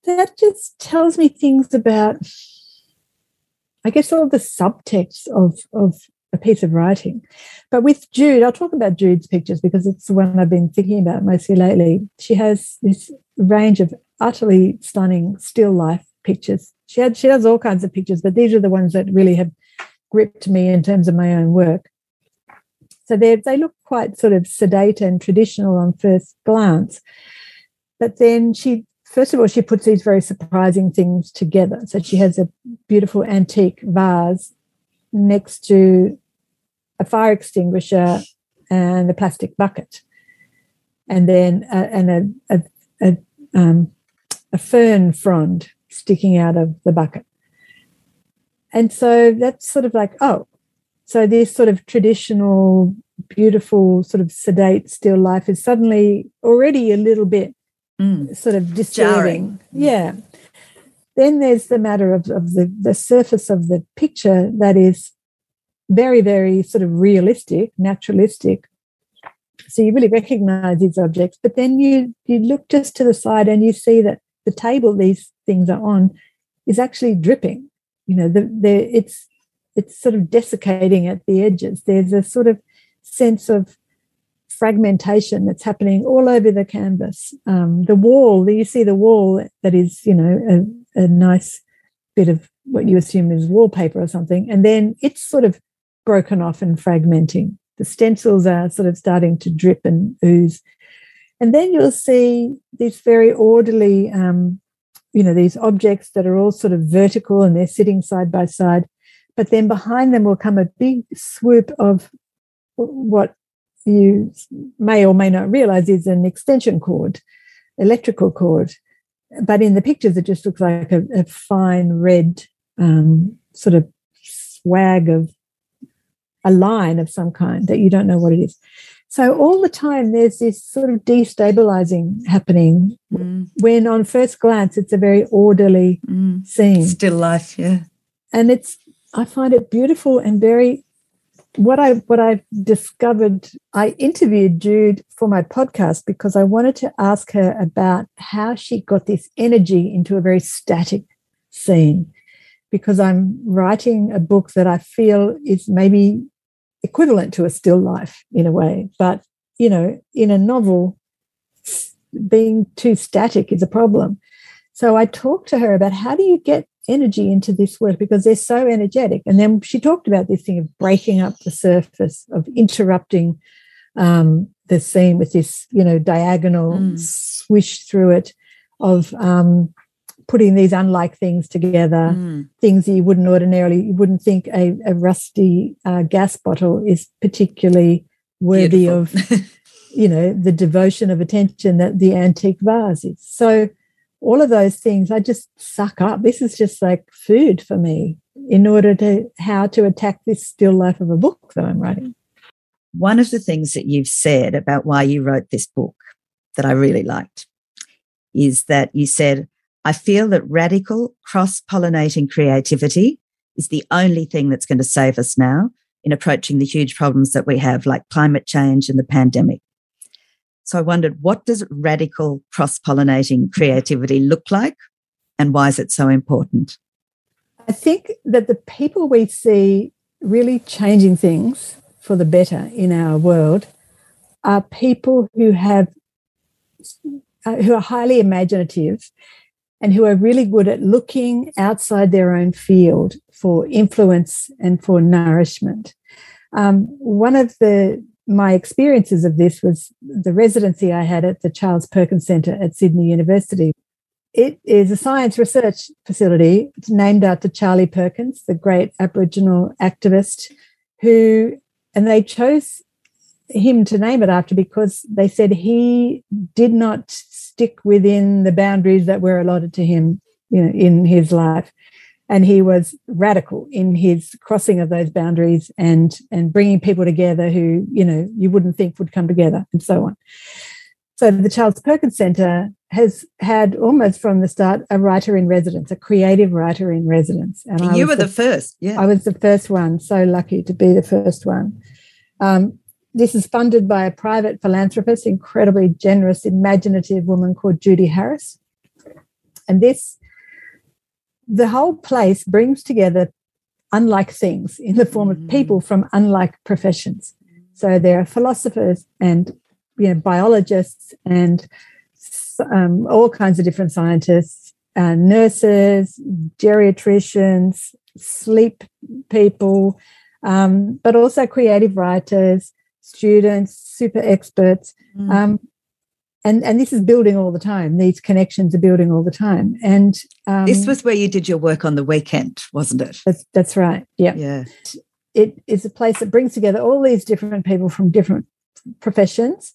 that just tells me things about I guess all the subtext of of a piece of writing. But with Jude, I'll talk about Jude's pictures because it's the one I've been thinking about mostly lately. She has this range of utterly stunning still life pictures. She had she does all kinds of pictures, but these are the ones that really have gripped me in terms of my own work. So they they look quite sort of sedate and traditional on first glance. But then she first of all, she puts these very surprising things together. So she has a beautiful antique vase next to a fire extinguisher and a plastic bucket, and then a, and a a, a, um, a fern frond sticking out of the bucket. And so that's sort of like, oh, so this sort of traditional, beautiful, sort of sedate still life is suddenly already a little bit mm. sort of disturbing. Jarring. Yeah. Then there's the matter of, of the, the surface of the picture that is very, very sort of realistic, naturalistic. So you really recognize these objects, but then you you look just to the side and you see that the table these things are on is actually dripping. You know, the, the it's it's sort of desiccating at the edges. There's a sort of sense of fragmentation that's happening all over the canvas. Um, the wall, you see the wall that is, you know, a, nice bit of what you assume is wallpaper or something, and then it's sort of broken off and fragmenting. The stencils are sort of starting to drip and ooze. And then you'll see these very orderly, um, you know, these objects that are all sort of vertical and they're sitting side by side. But then behind them will come a big swoop of what you may or may not realize is an extension cord, electrical cord. But in the pictures, it just looks like a, a fine red um, sort of swag of a line of some kind that you don't know what it is. So all the time there's this sort of destabilizing happening mm. when on first glance it's a very orderly mm. scene. Still life, yeah. And it's I find it beautiful and very what I what I've discovered, I interviewed Jude for my podcast because I wanted to ask her about how she got this energy into a very static scene. Because I'm writing a book that I feel is maybe equivalent to a still life in a way, but you know, in a novel, being too static is a problem. So I talked to her about how do you get energy into this work because they're so energetic. And then she talked about this thing of breaking up the surface, of interrupting um, the scene with this, you know, diagonal mm. swish through it, of um, putting these unlike things together, mm. things you wouldn't ordinarily, you wouldn't think a, a rusty uh, gas bottle is particularly worthy Beautiful. of, [laughs] you know, the devotion of attention that the antique vase is. So all of those things I just suck up. This is just like food for me in order to how to attack this still life of a book that I'm writing. One of the things that you've said about why you wrote this book that I really liked is that you said, I feel that radical cross pollinating creativity is the only thing that's going to save us now in approaching the huge problems that we have, like climate change and the pandemic. So I wondered, what does radical cross pollinating creativity look like? And why is it so important? I think that the people we see really changing things for the better in our world are people who have uh, who are highly imaginative and who are really good at looking outside their own field for influence and for nourishment. Um, one of the my experiences of this was the residency I had at the Charles Perkins Centre at Sydney University. It is a science research facility. It's named after Charlie Perkins, the great Aboriginal activist, who, and they chose him to name it after because they said he did not stick within the boundaries that were allotted to him, you know, in his life and he was radical in his crossing of those boundaries and and bringing people together who you know you wouldn't think would come together and so on. So the charles perkins centre has had almost from the start a writer in residence a creative writer in residence. And you were the, the, first yeah. I was the first one so lucky to be the first one. Um, this is funded by a private philanthropist incredibly generous imaginative woman called judy harris. And this the whole place brings together unlike things in the form of people mm. from unlike professions. So there are philosophers and you know biologists and um, all kinds of different scientists, uh, nurses, geriatricians, sleep people, um, but also creative writers, students, super experts. Mm. Um, and and this is building all the time. These connections are building all the time. And um, this was where you did your work on the weekend wasn't it? That's, that's right. Yeah. Yeah. It is a place that brings together all these different people from different professions.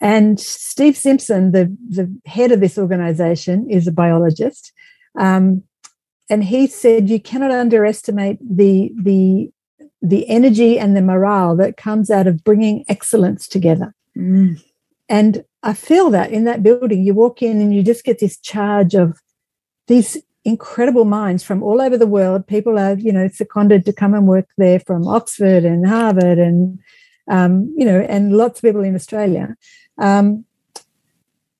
And steve simpson the the head of this organization is a biologist. Um, and he said you cannot underestimate the the the energy and the morale that comes out of bringing excellence together. Mm. And I feel that in that building, you walk in and you just get this charge of these incredible minds from all over the world. People are, you know, seconded to come and work there from Oxford and Harvard and, um, you know, and lots of people in Australia. Um,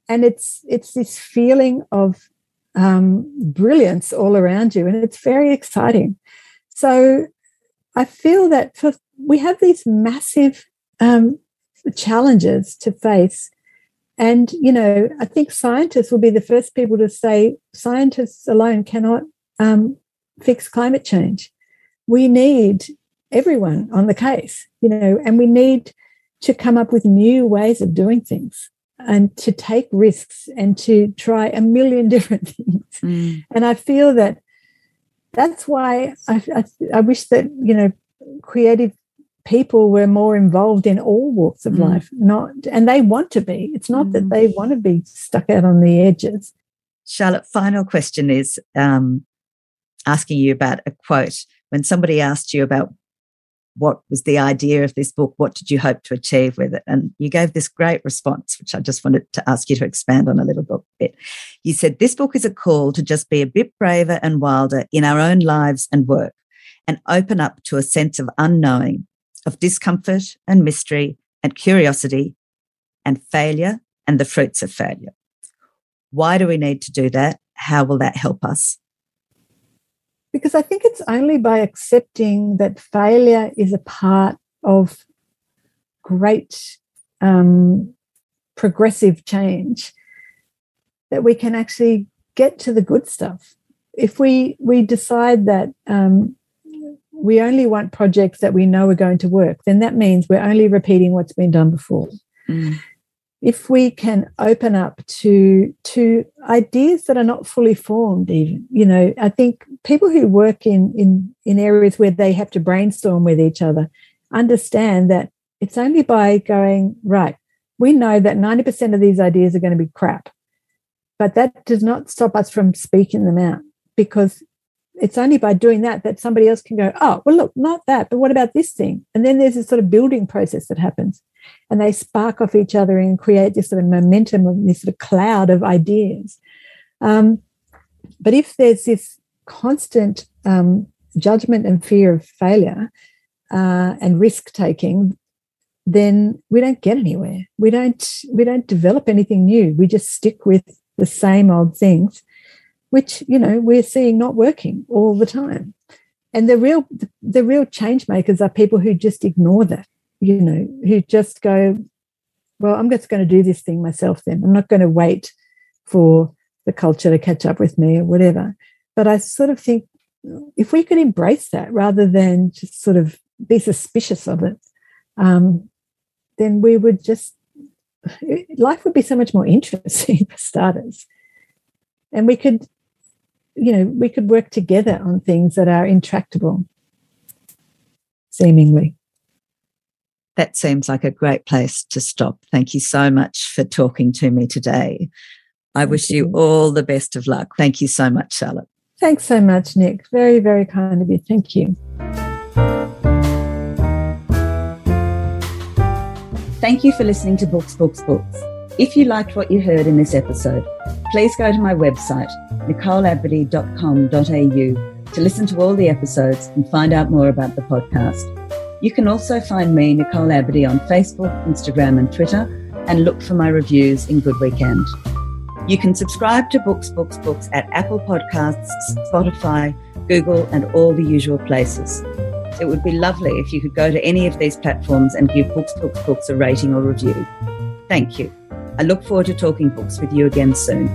and it's it's this feeling of um, brilliance all around you, and it's very exciting. So I feel that for, we have these massive um, challenges to face. And, you know, I think scientists will be the first people to say scientists alone cannot um, fix climate change. We need everyone on the case, you know, and we need to come up with new ways of doing things and to take risks and to try a million [laughs] different things. Mm. And I feel that that's why I, I, I, wish that, you know, creative people were more involved in all walks of mm. life, not, and they want to be. It's not mm. that they want to be stuck out on the edges. Charlotte, final question is um, asking you about a quote. When somebody asked you about what was the idea of this book? What did you hope to achieve with it? And you gave this great response, which I just wanted to ask you to expand on a little bit. You said, This book is a call to just be a bit braver and wilder in our own lives and work and open up to a sense of unknowing, of discomfort and mystery and curiosity and failure and the fruits of failure. Why do we need to do that? How will that help us? because I think it's only by accepting that failure is a part of great um, progressive change that we can actually get to the good stuff. If we we decide that um, we only want projects that we know are going to work, then that means we're only repeating what's been done before. Mm if we can open up to to ideas that are not fully formed even you know i think people who work in in in areas where they have to brainstorm with each other understand that it's only by going right we know that 90% of these ideas are going to be crap but that does not stop us from speaking them out because it's only by doing that that somebody else can go oh well look not that but what about this thing and then there's this sort of building process that happens and they spark off each other and create this sort of momentum of this sort of cloud of ideas. Um, but if there's this constant um, judgment and fear of failure uh, and risk taking, then we don't get anywhere. We don't we don't develop anything new. We just stick with the same old things, which you know we're seeing not working all the time. And the real the real change makers are people who just ignore that you know, who just go, well, I'm just going to do this thing myself then. I'm not going to wait for the culture to catch up with me or whatever. But I sort of think if we could embrace that rather than just sort of be suspicious of it, um, then we would just, life would be so much more interesting [laughs] for starters. And we could, you know, we could work together on things that are intractable, seemingly that seems like a great place to stop. Thank you so much for talking to me today. I Thank wish you. you all the best of luck. Thank you so much, Charlotte. Thanks so much, Nick. Very, very kind of you. Thank you. Thank you for listening to Books, Books, Books. If you liked what you heard in this episode, please go to my website, nicoleabadee.com.au, to listen to all the episodes and find out more about the podcast. You can also find me, Nicole Abadee, on Facebook, Instagram, and Twitter, and look for my reviews in Good Weekend. You can subscribe to Books, Books, Books at Apple Podcasts, Spotify, Google, and all the usual places. It would be lovely if you could go to any of these platforms and give Books, Books, Books a rating or review. Thank you. I look forward to talking books with you again soon.